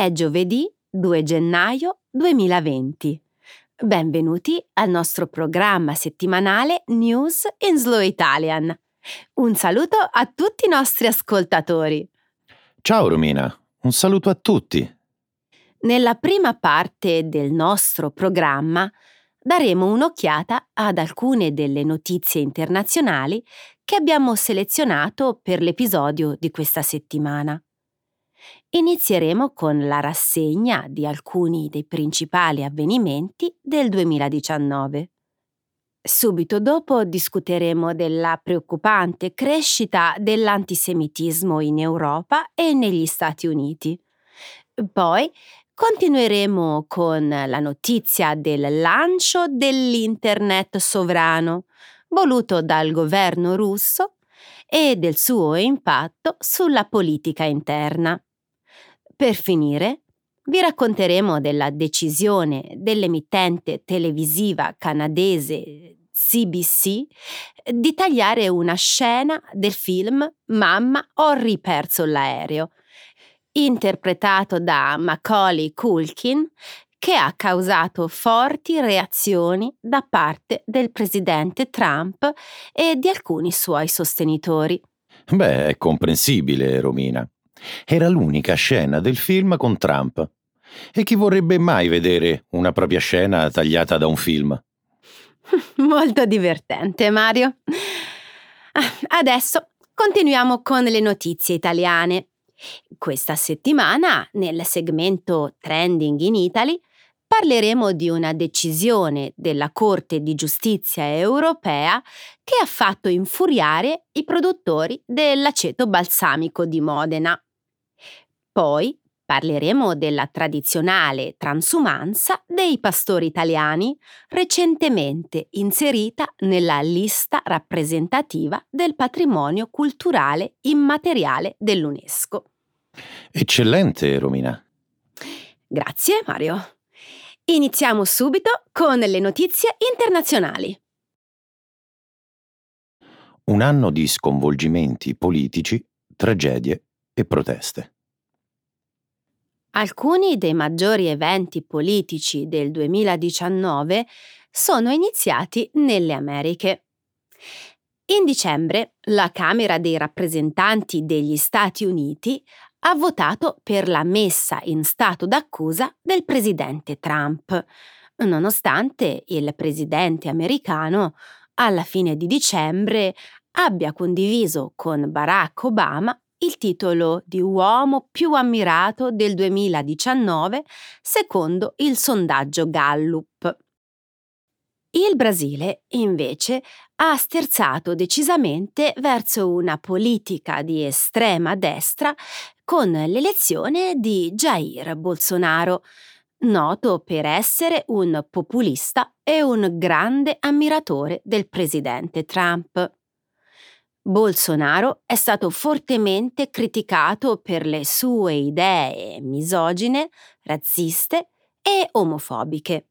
È giovedì 2 gennaio 2020. Benvenuti al nostro programma settimanale News in Slow Italian. Un saluto a tutti i nostri ascoltatori. Ciao Romina, un saluto a tutti. Nella prima parte del nostro programma daremo un'occhiata ad alcune delle notizie internazionali che abbiamo selezionato per l'episodio di questa settimana. Inizieremo con la rassegna di alcuni dei principali avvenimenti del 2019. Subito dopo discuteremo della preoccupante crescita dell'antisemitismo in Europa e negli Stati Uniti. Poi continueremo con la notizia del lancio dell'Internet sovrano, voluto dal governo russo, e del suo impatto sulla politica interna. Per finire, vi racconteremo della decisione dell'emittente televisiva canadese CBC di tagliare una scena del film Mamma ho riperso l'aereo, interpretato da Macaulay Culkin, che ha causato forti reazioni da parte del presidente Trump e di alcuni suoi sostenitori. Beh, è comprensibile, Romina. Era l'unica scena del film con Trump. E chi vorrebbe mai vedere una propria scena tagliata da un film? Molto divertente, Mario. Ah, adesso continuiamo con le notizie italiane. Questa settimana, nel segmento Trending in Italy, parleremo di una decisione della Corte di giustizia europea che ha fatto infuriare i produttori dell'aceto balsamico di Modena. Poi parleremo della tradizionale transumanza dei pastori italiani, recentemente inserita nella lista rappresentativa del patrimonio culturale immateriale dell'UNESCO. Eccellente, Romina. Grazie, Mario. Iniziamo subito con le notizie internazionali. Un anno di sconvolgimenti politici, tragedie e proteste. Alcuni dei maggiori eventi politici del 2019 sono iniziati nelle Americhe. In dicembre la Camera dei rappresentanti degli Stati Uniti ha votato per la messa in stato d'accusa del presidente Trump, nonostante il presidente americano alla fine di dicembre abbia condiviso con Barack Obama il titolo di uomo più ammirato del 2019 secondo il sondaggio Gallup. Il Brasile, invece, ha sterzato decisamente verso una politica di estrema destra con l'elezione di Jair Bolsonaro, noto per essere un populista e un grande ammiratore del presidente Trump. Bolsonaro è stato fortemente criticato per le sue idee misogine, razziste e omofobiche.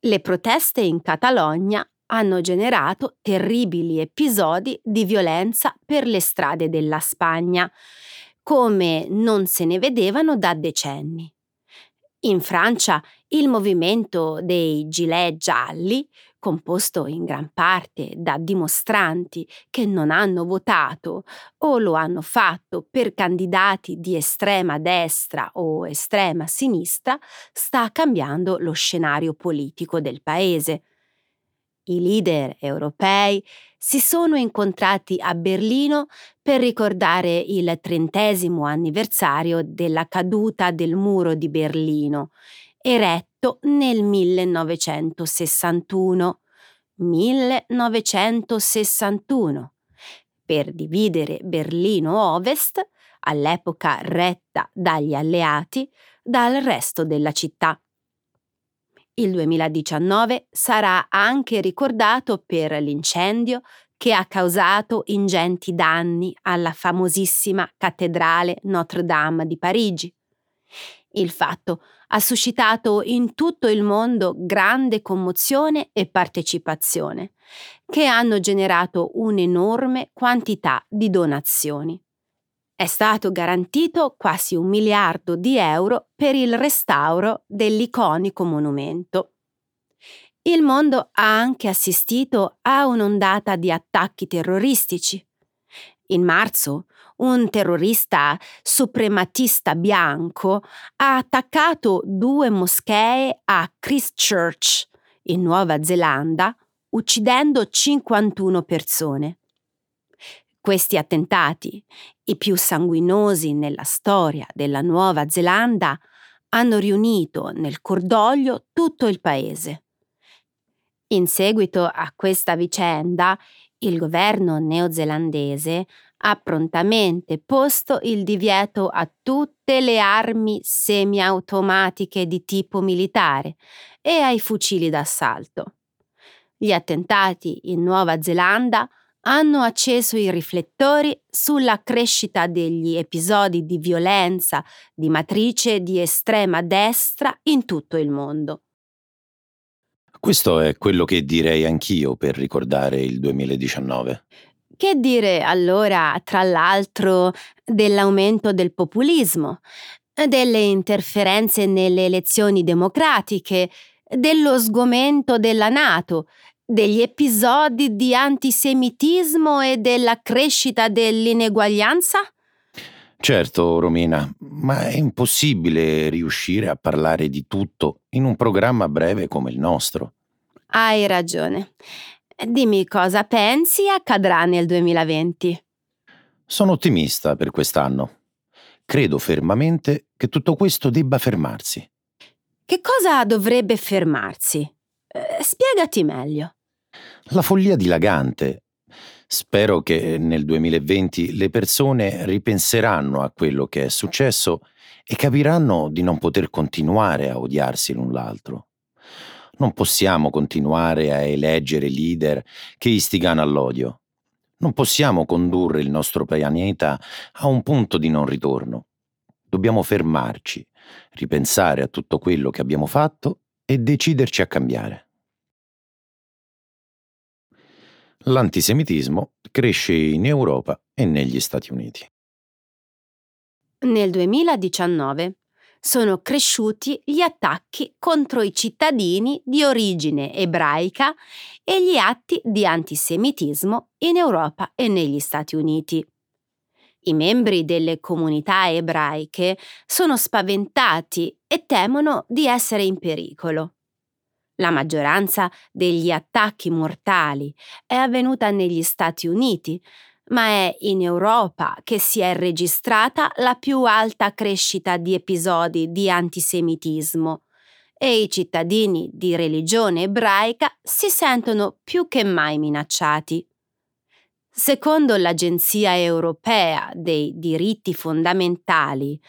Le proteste in Catalogna hanno generato terribili episodi di violenza per le strade della Spagna, come non se ne vedevano da decenni. In Francia il movimento dei gilet gialli composto in gran parte da dimostranti che non hanno votato o lo hanno fatto per candidati di estrema destra o estrema sinistra, sta cambiando lo scenario politico del paese. I leader europei si sono incontrati a Berlino per ricordare il trentesimo anniversario della caduta del muro di Berlino eretto nel 1961. 1961 per dividere Berlino Ovest, all'epoca retta dagli alleati, dal resto della città. Il 2019 sarà anche ricordato per l'incendio che ha causato ingenti danni alla famosissima cattedrale Notre Dame di Parigi. Il fatto ha suscitato in tutto il mondo grande commozione e partecipazione, che hanno generato un'enorme quantità di donazioni. è stato garantito quasi un miliardo di euro per il restauro dell'iconico monumento. Il mondo ha anche assistito a un'ondata di attacchi terroristici. In marzo, un terrorista suprematista bianco ha attaccato due moschee a Christchurch, in Nuova Zelanda, uccidendo 51 persone. Questi attentati, i più sanguinosi nella storia della Nuova Zelanda, hanno riunito nel cordoglio tutto il paese. In seguito a questa vicenda, il governo neozelandese ha prontamente posto il divieto a tutte le armi semiautomatiche di tipo militare e ai fucili d'assalto. Gli attentati in Nuova Zelanda hanno acceso i riflettori sulla crescita degli episodi di violenza di matrice di estrema destra in tutto il mondo. Questo è quello che direi anch'io per ricordare il 2019. Che dire allora, tra l'altro, dell'aumento del populismo, delle interferenze nelle elezioni democratiche, dello sgomento della Nato, degli episodi di antisemitismo e della crescita dell'ineguaglianza? Certo, Romina, ma è impossibile riuscire a parlare di tutto in un programma breve come il nostro. Hai ragione. Dimmi cosa pensi accadrà nel 2020. Sono ottimista per quest'anno. Credo fermamente che tutto questo debba fermarsi. Che cosa dovrebbe fermarsi? Eh, spiegati meglio. La follia dilagante. Spero che nel 2020 le persone ripenseranno a quello che è successo e capiranno di non poter continuare a odiarsi l'un l'altro. Non possiamo continuare a eleggere leader che istigano all'odio. Non possiamo condurre il nostro pianeta a un punto di non ritorno. Dobbiamo fermarci, ripensare a tutto quello che abbiamo fatto e deciderci a cambiare. l'antisemitismo cresce in Europa e negli Stati Uniti. Nel 2019 sono cresciuti gli attacchi contro i cittadini di origine ebraica e gli atti di antisemitismo in Europa e negli Stati Uniti. I membri delle comunità ebraiche sono spaventati e temono di essere in pericolo. La maggioranza degli attacchi mortali è avvenuta negli Stati Uniti, ma è in Europa che si è registrata la più alta crescita di episodi di antisemitismo e i cittadini di religione ebraica si sentono più che mai minacciati. Secondo l'Agenzia europea dei diritti fondamentali,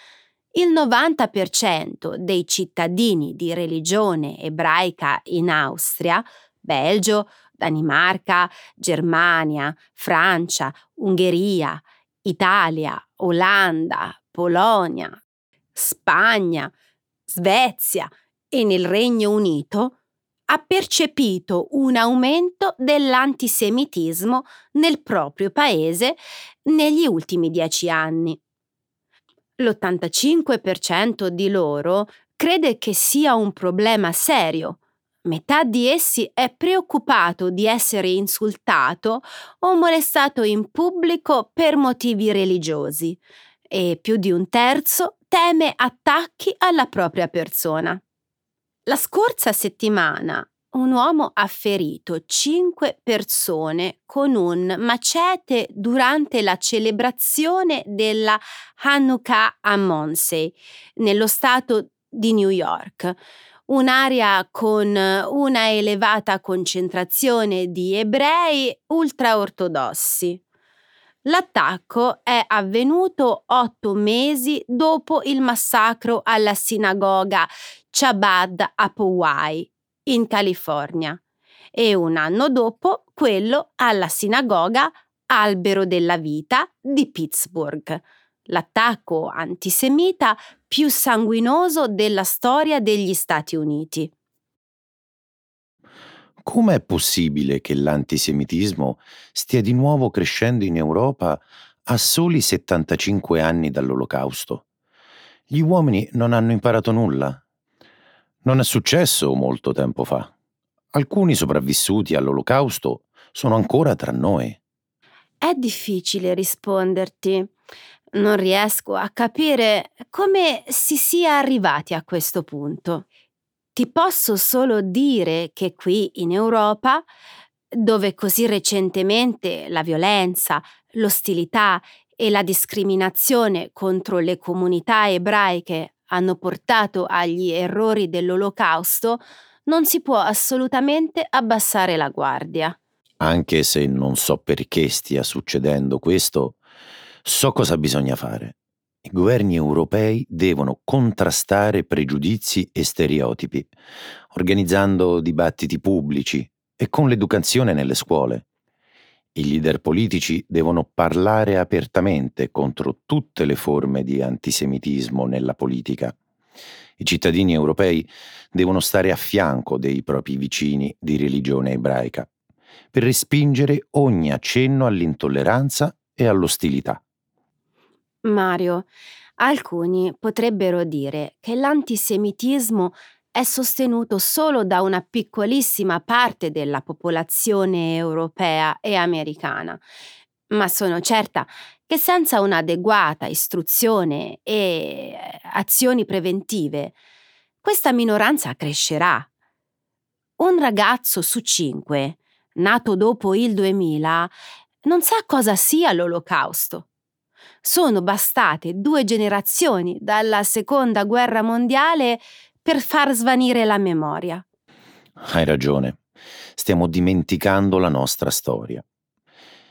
il 90% dei cittadini di religione ebraica in Austria, Belgio, Danimarca, Germania, Francia, Ungheria, Italia, Olanda, Polonia, Spagna, Svezia e nel Regno Unito ha percepito un aumento dell'antisemitismo nel proprio paese negli ultimi dieci anni. L'85% di loro crede che sia un problema serio. Metà di essi è preoccupato di essere insultato o molestato in pubblico per motivi religiosi e più di un terzo teme attacchi alla propria persona. La scorsa settimana un uomo ha ferito cinque persone con un macete durante la celebrazione della Hanukkah a Monsey, nello stato di New York, un'area con una elevata concentrazione di ebrei ultraortodossi. L'attacco è avvenuto otto mesi dopo il massacro alla sinagoga Chabad a Powai, in California e un anno dopo quello alla sinagoga Albero della Vita di Pittsburgh, l'attacco antisemita più sanguinoso della storia degli Stati Uniti. Com'è possibile che l'antisemitismo stia di nuovo crescendo in Europa a soli 75 anni dall'Olocausto. Gli uomini non hanno imparato nulla. Non è successo molto tempo fa. Alcuni sopravvissuti all'Olocausto sono ancora tra noi. È difficile risponderti. Non riesco a capire come si sia arrivati a questo punto. Ti posso solo dire che qui in Europa, dove così recentemente la violenza, l'ostilità e la discriminazione contro le comunità ebraiche hanno portato agli errori dell'Olocausto, non si può assolutamente abbassare la guardia. Anche se non so perché stia succedendo questo, so cosa bisogna fare. I governi europei devono contrastare pregiudizi e stereotipi, organizzando dibattiti pubblici e con l'educazione nelle scuole. I leader politici devono parlare apertamente contro tutte le forme di antisemitismo nella politica. I cittadini europei devono stare a fianco dei propri vicini di religione ebraica per respingere ogni accenno all'intolleranza e all'ostilità. Mario, alcuni potrebbero dire che l'antisemitismo è sostenuto solo da una piccolissima parte della popolazione europea e americana, ma sono certa che senza un'adeguata istruzione e azioni preventive, questa minoranza crescerà. Un ragazzo su cinque, nato dopo il 2000, non sa cosa sia l'olocausto. Sono bastate due generazioni dalla seconda guerra mondiale per far svanire la memoria. Hai ragione, stiamo dimenticando la nostra storia.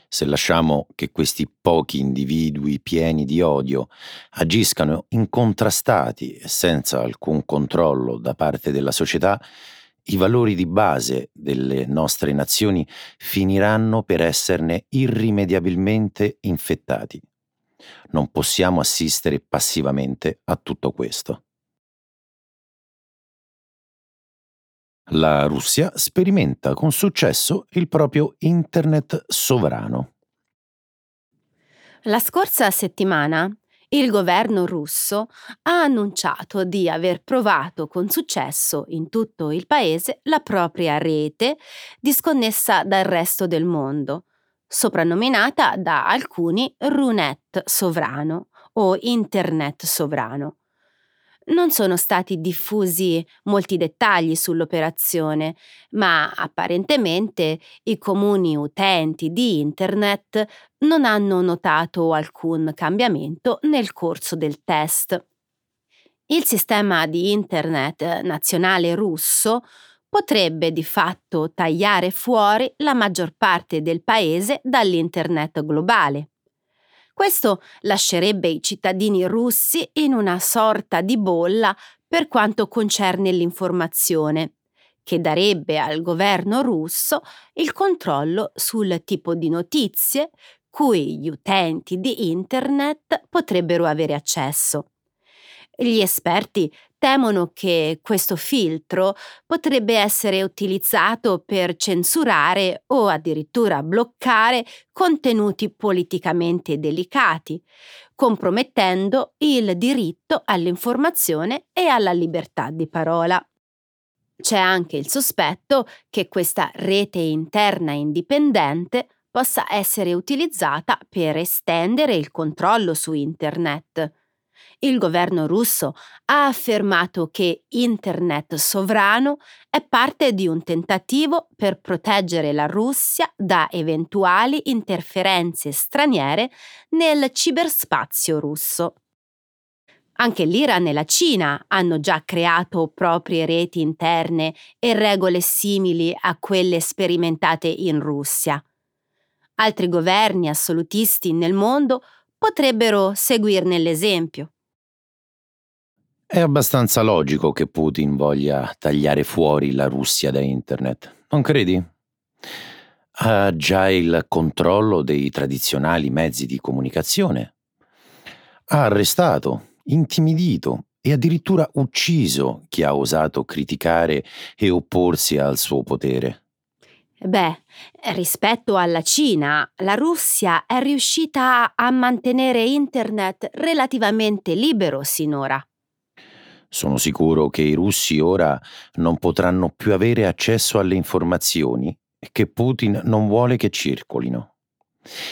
Se lasciamo che questi pochi individui pieni di odio agiscano incontrastati e senza alcun controllo da parte della società, i valori di base delle nostre nazioni finiranno per esserne irrimediabilmente infettati. Non possiamo assistere passivamente a tutto questo. La Russia sperimenta con successo il proprio Internet sovrano. La scorsa settimana il governo russo ha annunciato di aver provato con successo in tutto il paese la propria rete disconnessa dal resto del mondo, soprannominata da alcuni Runet sovrano o Internet sovrano. Non sono stati diffusi molti dettagli sull'operazione, ma apparentemente i comuni utenti di Internet non hanno notato alcun cambiamento nel corso del test. Il sistema di Internet nazionale russo potrebbe di fatto tagliare fuori la maggior parte del paese dall'Internet globale. Questo lascerebbe i cittadini russi in una sorta di bolla per quanto concerne l'informazione, che darebbe al governo russo il controllo sul tipo di notizie cui gli utenti di Internet potrebbero avere accesso. Gli esperti temono che questo filtro potrebbe essere utilizzato per censurare o addirittura bloccare contenuti politicamente delicati, compromettendo il diritto all'informazione e alla libertà di parola. C'è anche il sospetto che questa rete interna indipendente possa essere utilizzata per estendere il controllo su Internet il governo russo ha affermato che Internet sovrano è parte di un tentativo per proteggere la Russia da eventuali interferenze straniere nel ciberspazio russo. Anche l'Iran e la Cina hanno già creato proprie reti interne e regole simili a quelle sperimentate in Russia. Altri governi assolutisti nel mondo potrebbero seguirne l'esempio. È abbastanza logico che Putin voglia tagliare fuori la Russia da Internet, non credi? Ha già il controllo dei tradizionali mezzi di comunicazione. Ha arrestato, intimidito e addirittura ucciso chi ha osato criticare e opporsi al suo potere. Beh, rispetto alla Cina, la Russia è riuscita a mantenere Internet relativamente libero sinora. Sono sicuro che i russi ora non potranno più avere accesso alle informazioni e che Putin non vuole che circolino.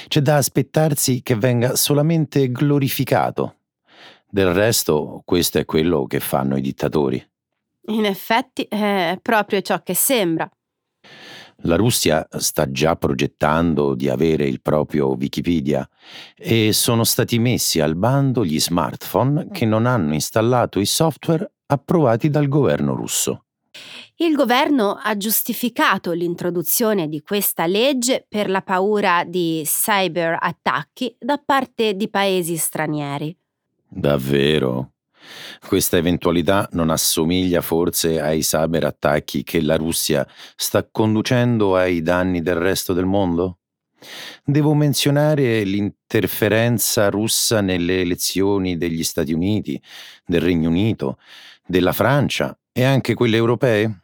C'è da aspettarsi che venga solamente glorificato. Del resto, questo è quello che fanno i dittatori. In effetti è proprio ciò che sembra. La Russia sta già progettando di avere il proprio Wikipedia e sono stati messi al bando gli smartphone che non hanno installato i software approvati dal governo russo. Il governo ha giustificato l'introduzione di questa legge per la paura di cyberattacchi da parte di paesi stranieri. Davvero? Questa eventualità non assomiglia forse ai cyberattacchi che la Russia sta conducendo ai danni del resto del mondo? Devo menzionare l'interferenza russa nelle elezioni degli Stati Uniti, del Regno Unito, della Francia e anche quelle europee?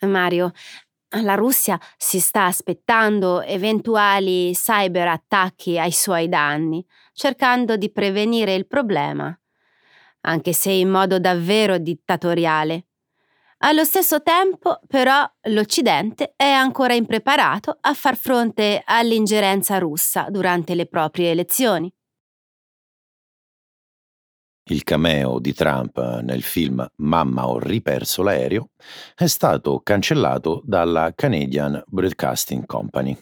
Mario, la Russia si sta aspettando eventuali cyberattacchi ai suoi danni, cercando di prevenire il problema anche se in modo davvero dittatoriale. Allo stesso tempo, però, l'Occidente è ancora impreparato a far fronte all'ingerenza russa durante le proprie elezioni. Il cameo di Trump nel film Mamma ho riperso l'aereo è stato cancellato dalla Canadian Broadcasting Company.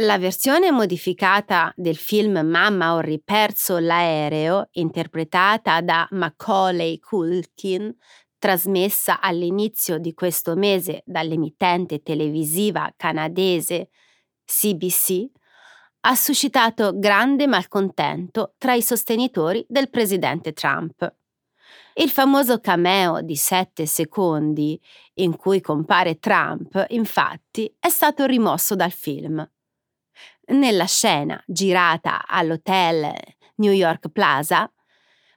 La versione modificata del film Mamma ho riperso l'aereo, interpretata da Macaulay Culkin, trasmessa all'inizio di questo mese dall'emittente televisiva canadese CBC, ha suscitato grande malcontento tra i sostenitori del presidente Trump. Il famoso cameo di sette secondi in cui compare Trump, infatti, è stato rimosso dal film. Nella scena girata all'hotel New York Plaza,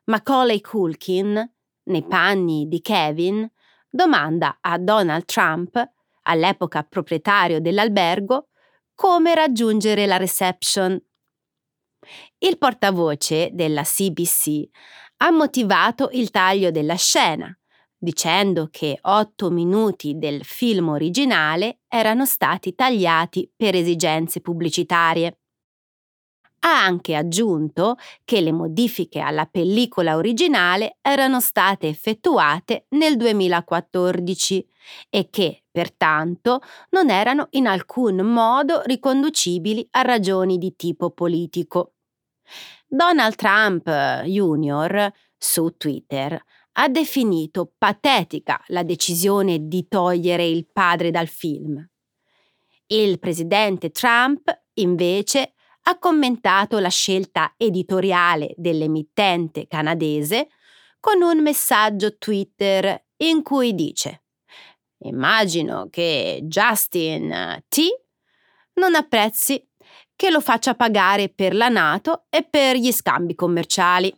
Macaulay Culkin, nei panni di Kevin, domanda a Donald Trump, all'epoca proprietario dell'albergo, come raggiungere la reception. Il portavoce della CBC ha motivato il taglio della scena, dicendo che otto minuti del film originale erano stati tagliati per esigenze pubblicitarie. Ha anche aggiunto che le modifiche alla pellicola originale erano state effettuate nel 2014 e che, pertanto, non erano in alcun modo riconducibili a ragioni di tipo politico. Donald Trump Jr. su Twitter ha definito patetica la decisione di togliere il padre dal film. Il presidente Trump, invece, ha commentato la scelta editoriale dell'emittente canadese con un messaggio Twitter in cui dice Immagino che Justin T non apprezzi che lo faccia pagare per la Nato e per gli scambi commerciali.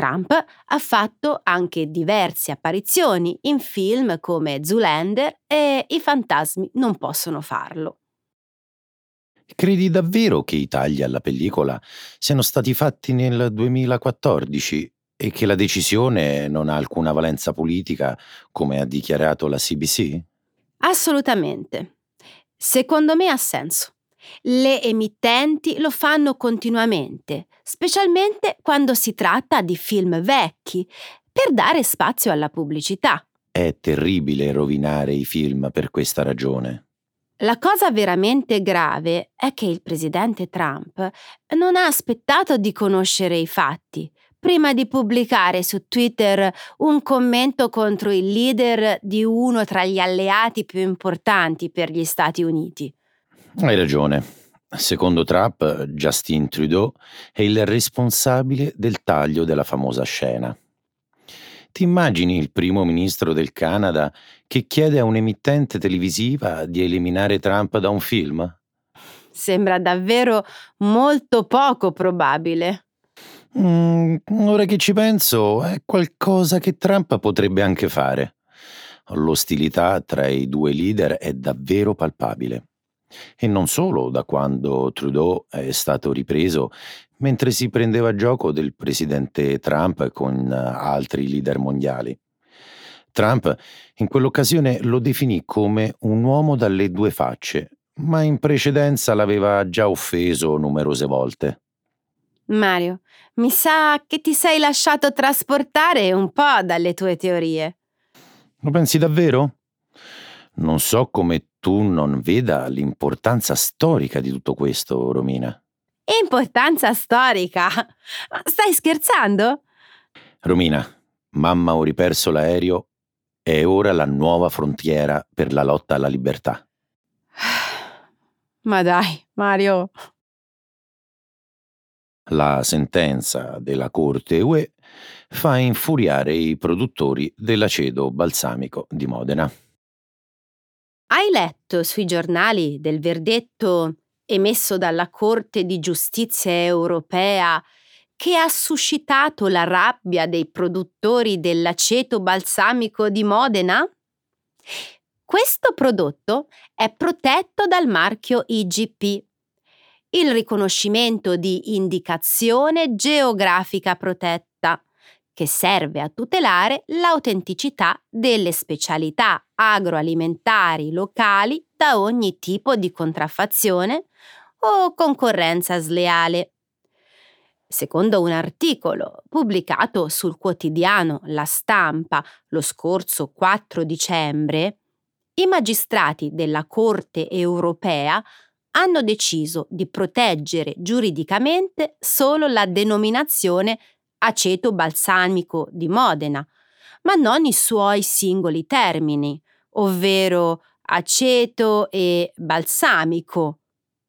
Trump ha fatto anche diverse apparizioni in film come Zoolander e I fantasmi non possono farlo. Credi davvero che i tagli alla pellicola siano stati fatti nel 2014 e che la decisione non ha alcuna valenza politica, come ha dichiarato la CBC? Assolutamente. Secondo me ha senso. Le emittenti lo fanno continuamente, specialmente quando si tratta di film vecchi, per dare spazio alla pubblicità. È terribile rovinare i film per questa ragione. La cosa veramente grave è che il presidente Trump non ha aspettato di conoscere i fatti prima di pubblicare su Twitter un commento contro il leader di uno tra gli alleati più importanti per gli Stati Uniti. Hai ragione. Secondo Trump, Justin Trudeau è il responsabile del taglio della famosa scena. Ti immagini il primo ministro del Canada che chiede a un'emittente televisiva di eliminare Trump da un film? Sembra davvero molto poco probabile. Mm, ora che ci penso, è qualcosa che Trump potrebbe anche fare. l'ostilità tra i due leader è davvero palpabile. E non solo da quando Trudeau è stato ripreso mentre si prendeva gioco del presidente Trump con altri leader mondiali. Trump in quell'occasione lo definì come un uomo dalle due facce, ma in precedenza l'aveva già offeso numerose volte. Mario, mi sa che ti sei lasciato trasportare un po' dalle tue teorie. Lo pensi davvero? Non so come tu non veda l'importanza storica di tutto questo, Romina. Importanza storica? Stai scherzando? Romina, mamma ho riperso l'aereo, è ora la nuova frontiera per la lotta alla libertà. Ma dai, Mario. La sentenza della Corte UE fa infuriare i produttori dell'aceto balsamico di Modena. Hai letto sui giornali del verdetto emesso dalla Corte di giustizia europea che ha suscitato la rabbia dei produttori dell'aceto balsamico di Modena? Questo prodotto è protetto dal marchio IGP, il riconoscimento di indicazione geografica protetta, che serve a tutelare l'autenticità delle specialità agroalimentari locali da ogni tipo di contraffazione o concorrenza sleale. Secondo un articolo pubblicato sul quotidiano La Stampa lo scorso 4 dicembre, i magistrati della Corte europea hanno deciso di proteggere giuridicamente solo la denominazione aceto balsamico di Modena, ma non i suoi singoli termini, ovvero aceto e balsamico,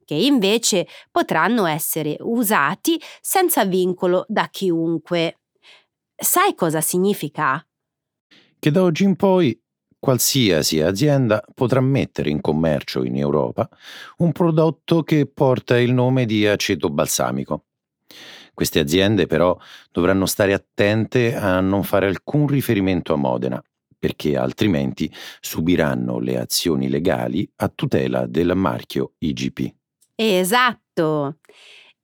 che invece potranno essere usati senza vincolo da chiunque. Sai cosa significa? Che da oggi in poi qualsiasi azienda potrà mettere in commercio in Europa un prodotto che porta il nome di aceto balsamico. Queste aziende però dovranno stare attente a non fare alcun riferimento a Modena, perché altrimenti subiranno le azioni legali a tutela del marchio IGP. Esatto.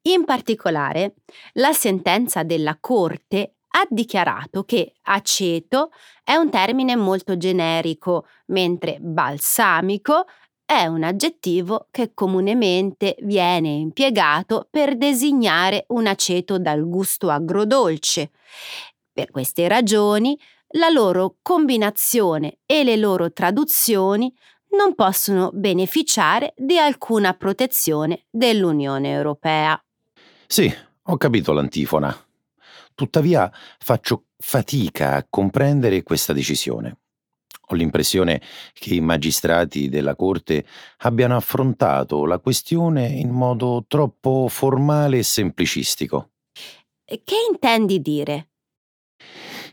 In particolare, la sentenza della Corte ha dichiarato che aceto è un termine molto generico, mentre balsamico è un aggettivo che comunemente viene impiegato per designare un aceto dal gusto agrodolce. Per queste ragioni, la loro combinazione e le loro traduzioni non possono beneficiare di alcuna protezione dell'Unione Europea. Sì, ho capito l'antifona. Tuttavia faccio fatica a comprendere questa decisione. Ho l'impressione che i magistrati della Corte abbiano affrontato la questione in modo troppo formale e semplicistico. Che intendi dire?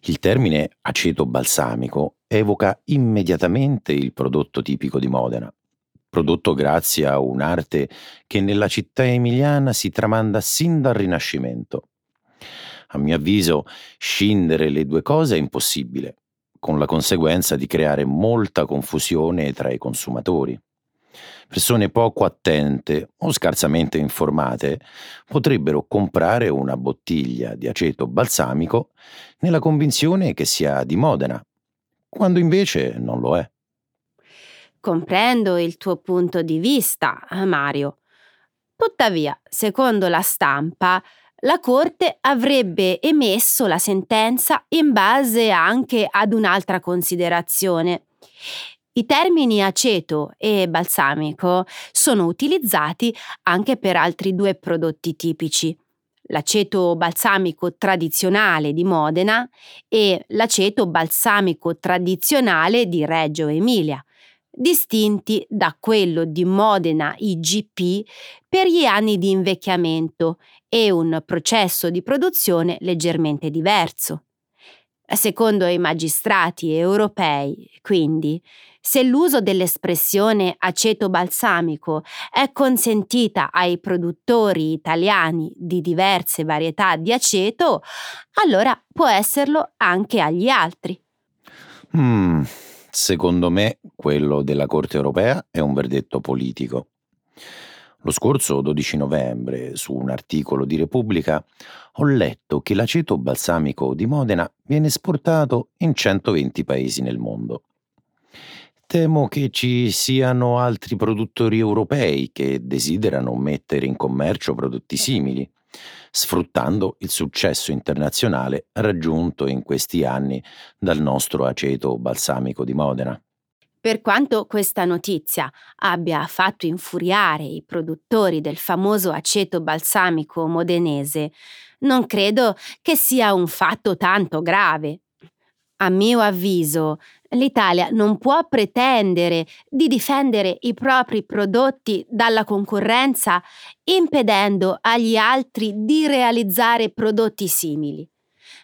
Il termine aceto balsamico evoca immediatamente il prodotto tipico di Modena, prodotto grazie a un'arte che nella città emiliana si tramanda sin dal Rinascimento. A mio avviso, scindere le due cose è impossibile con la conseguenza di creare molta confusione tra i consumatori. Persone poco attente o scarsamente informate potrebbero comprare una bottiglia di aceto balsamico nella convinzione che sia di Modena, quando invece non lo è. Comprendo il tuo punto di vista, Mario. Tuttavia, secondo la stampa, la Corte avrebbe emesso la sentenza in base anche ad un'altra considerazione. I termini aceto e balsamico sono utilizzati anche per altri due prodotti tipici, l'aceto balsamico tradizionale di Modena e l'aceto balsamico tradizionale di Reggio Emilia, distinti da quello di Modena IGP per gli anni di invecchiamento e un processo di produzione leggermente diverso. Secondo i magistrati europei, quindi, se l'uso dell'espressione aceto balsamico è consentita ai produttori italiani di diverse varietà di aceto, allora può esserlo anche agli altri. Mm, Secondo me quello della Corte europea è un verdetto politico. Lo scorso 12 novembre, su un articolo di Repubblica, ho letto che l'aceto balsamico di Modena viene esportato in 120 paesi nel mondo. Temo che ci siano altri produttori europei che desiderano mettere in commercio prodotti simili, sfruttando il successo internazionale raggiunto in questi anni dal nostro aceto balsamico di Modena. Per quanto questa notizia abbia fatto infuriare i produttori del famoso aceto balsamico modenese, non credo che sia un fatto tanto grave. A mio avviso, l'Italia non può pretendere di difendere i propri prodotti dalla concorrenza impedendo agli altri di realizzare prodotti simili.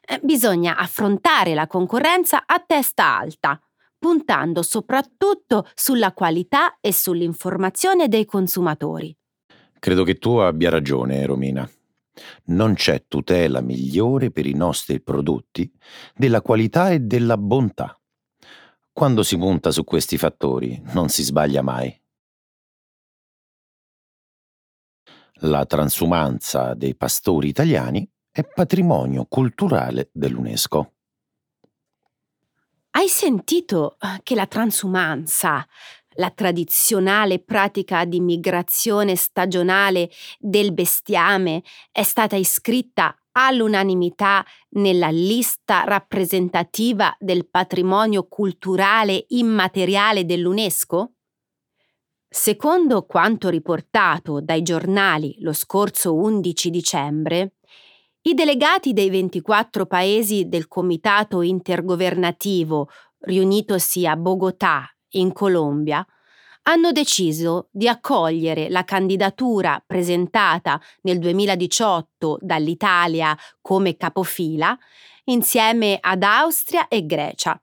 Eh, bisogna affrontare la concorrenza a testa alta puntando soprattutto sulla qualità e sull'informazione dei consumatori. Credo che tu abbia ragione, Romina. Non c'è tutela migliore per i nostri prodotti della qualità e della bontà. Quando si punta su questi fattori non si sbaglia mai. La transumanza dei pastori italiani è patrimonio culturale dell'UNESCO. Hai sentito eh, che la transumanza, la tradizionale pratica di migrazione stagionale del bestiame, è stata iscritta all'unanimità nella lista rappresentativa del patrimonio culturale immateriale dell'UNESCO? Secondo quanto riportato dai giornali lo scorso 11 dicembre, i delegati dei 24 paesi del Comitato intergovernativo riunitosi a Bogotà, in Colombia, hanno deciso di accogliere la candidatura presentata nel 2018 dall'Italia come capofila insieme ad Austria e Grecia.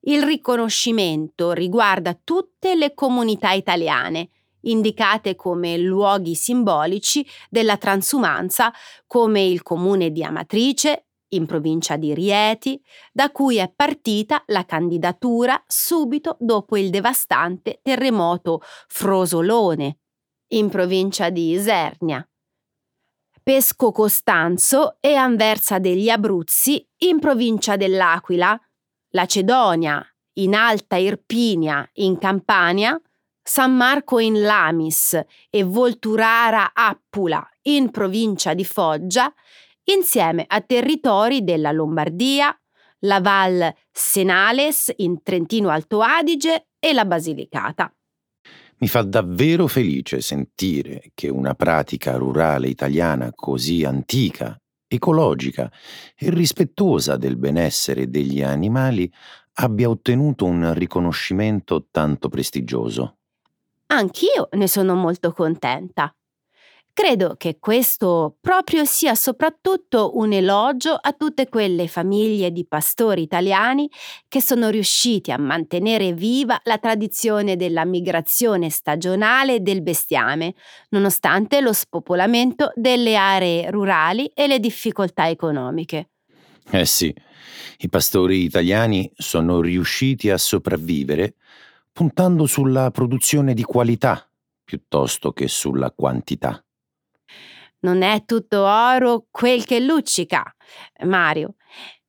Il riconoscimento riguarda tutte le comunità italiane indicate come luoghi simbolici della transumanza, come il comune di Amatrice, in provincia di Rieti, da cui è partita la candidatura subito dopo il devastante terremoto Frosolone, in provincia di Isernia. Pesco Costanzo e Anversa degli Abruzzi, in provincia dell'Aquila, Lacedonia, in Alta Irpinia, in Campania, San Marco in Lamis e Volturara Appula in provincia di Foggia, insieme a territori della Lombardia, la Val Senales in Trentino Alto Adige e la Basilicata. Mi fa davvero felice sentire che una pratica rurale italiana così antica, ecologica e rispettosa del benessere degli animali abbia ottenuto un riconoscimento tanto prestigioso. Anch'io ne sono molto contenta. Credo che questo proprio sia soprattutto un elogio a tutte quelle famiglie di pastori italiani che sono riusciti a mantenere viva la tradizione della migrazione stagionale del bestiame, nonostante lo spopolamento delle aree rurali e le difficoltà economiche. Eh sì, i pastori italiani sono riusciti a sopravvivere puntando sulla produzione di qualità piuttosto che sulla quantità. Non è tutto oro quel che luccica, Mario.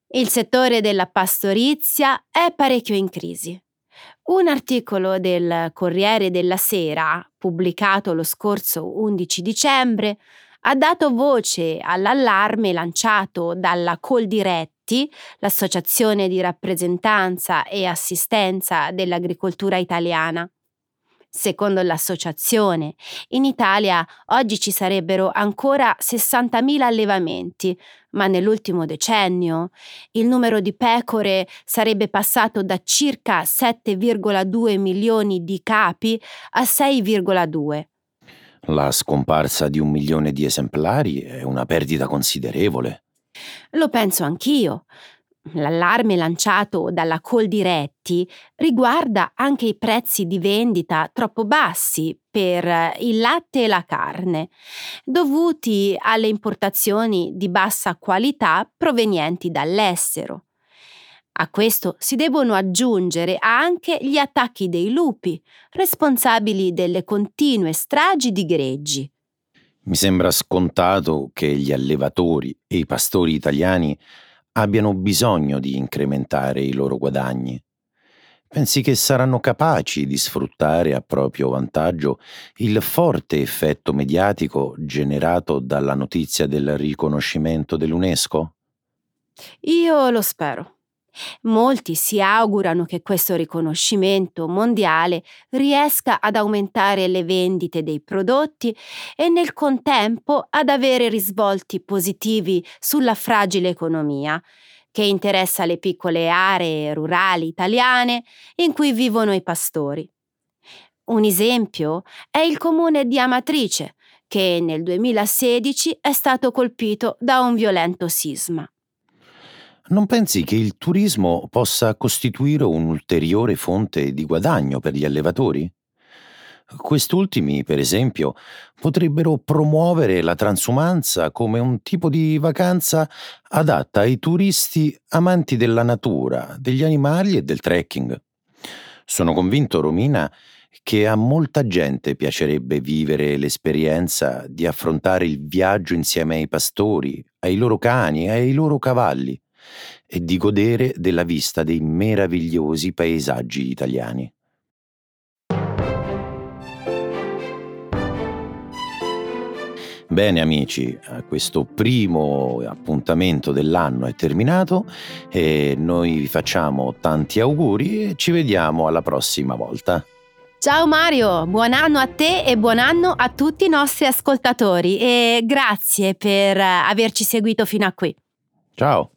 Il settore della pastorizia è parecchio in crisi. Un articolo del Corriere della Sera, pubblicato lo scorso 11 dicembre, ha dato voce all'allarme lanciato dalla Coldiretti, l'associazione di rappresentanza e assistenza dell'agricoltura italiana. Secondo l'associazione, in Italia oggi ci sarebbero ancora 60.000 allevamenti, ma nell'ultimo decennio il numero di pecore sarebbe passato da circa 7,2 milioni di capi a 6,2 la scomparsa di un milione di esemplari è una perdita considerevole. Lo penso anch'io. L'allarme lanciato dalla Coldiretti riguarda anche i prezzi di vendita troppo bassi per il latte e la carne, dovuti alle importazioni di bassa qualità provenienti dall'estero. A questo si devono aggiungere anche gli attacchi dei lupi, responsabili delle continue stragi di greggi. Mi sembra scontato che gli allevatori e i pastori italiani abbiano bisogno di incrementare i loro guadagni. Pensi che saranno capaci di sfruttare a proprio vantaggio il forte effetto mediatico generato dalla notizia del riconoscimento dell'UNESCO? Io lo spero. Molti si augurano che questo riconoscimento mondiale riesca ad aumentare le vendite dei prodotti e nel contempo ad avere risvolti positivi sulla fragile economia che interessa le piccole aree rurali italiane in cui vivono i pastori. Un esempio è il comune di Amatrice, che nel 2016 è stato colpito da un violento sisma. Non pensi che il turismo possa costituire un'ulteriore fonte di guadagno per gli allevatori? Quest'ultimi, per esempio, potrebbero promuovere la transumanza come un tipo di vacanza adatta ai turisti amanti della natura, degli animali e del trekking. Sono convinto, Romina, che a molta gente piacerebbe vivere l'esperienza di affrontare il viaggio insieme ai pastori, ai loro cani e ai loro cavalli e di godere della vista dei meravigliosi paesaggi italiani. Bene amici, questo primo appuntamento dell'anno è terminato e noi vi facciamo tanti auguri e ci vediamo alla prossima volta. Ciao Mario, buon anno a te e buon anno a tutti i nostri ascoltatori e grazie per averci seguito fino a qui. Ciao.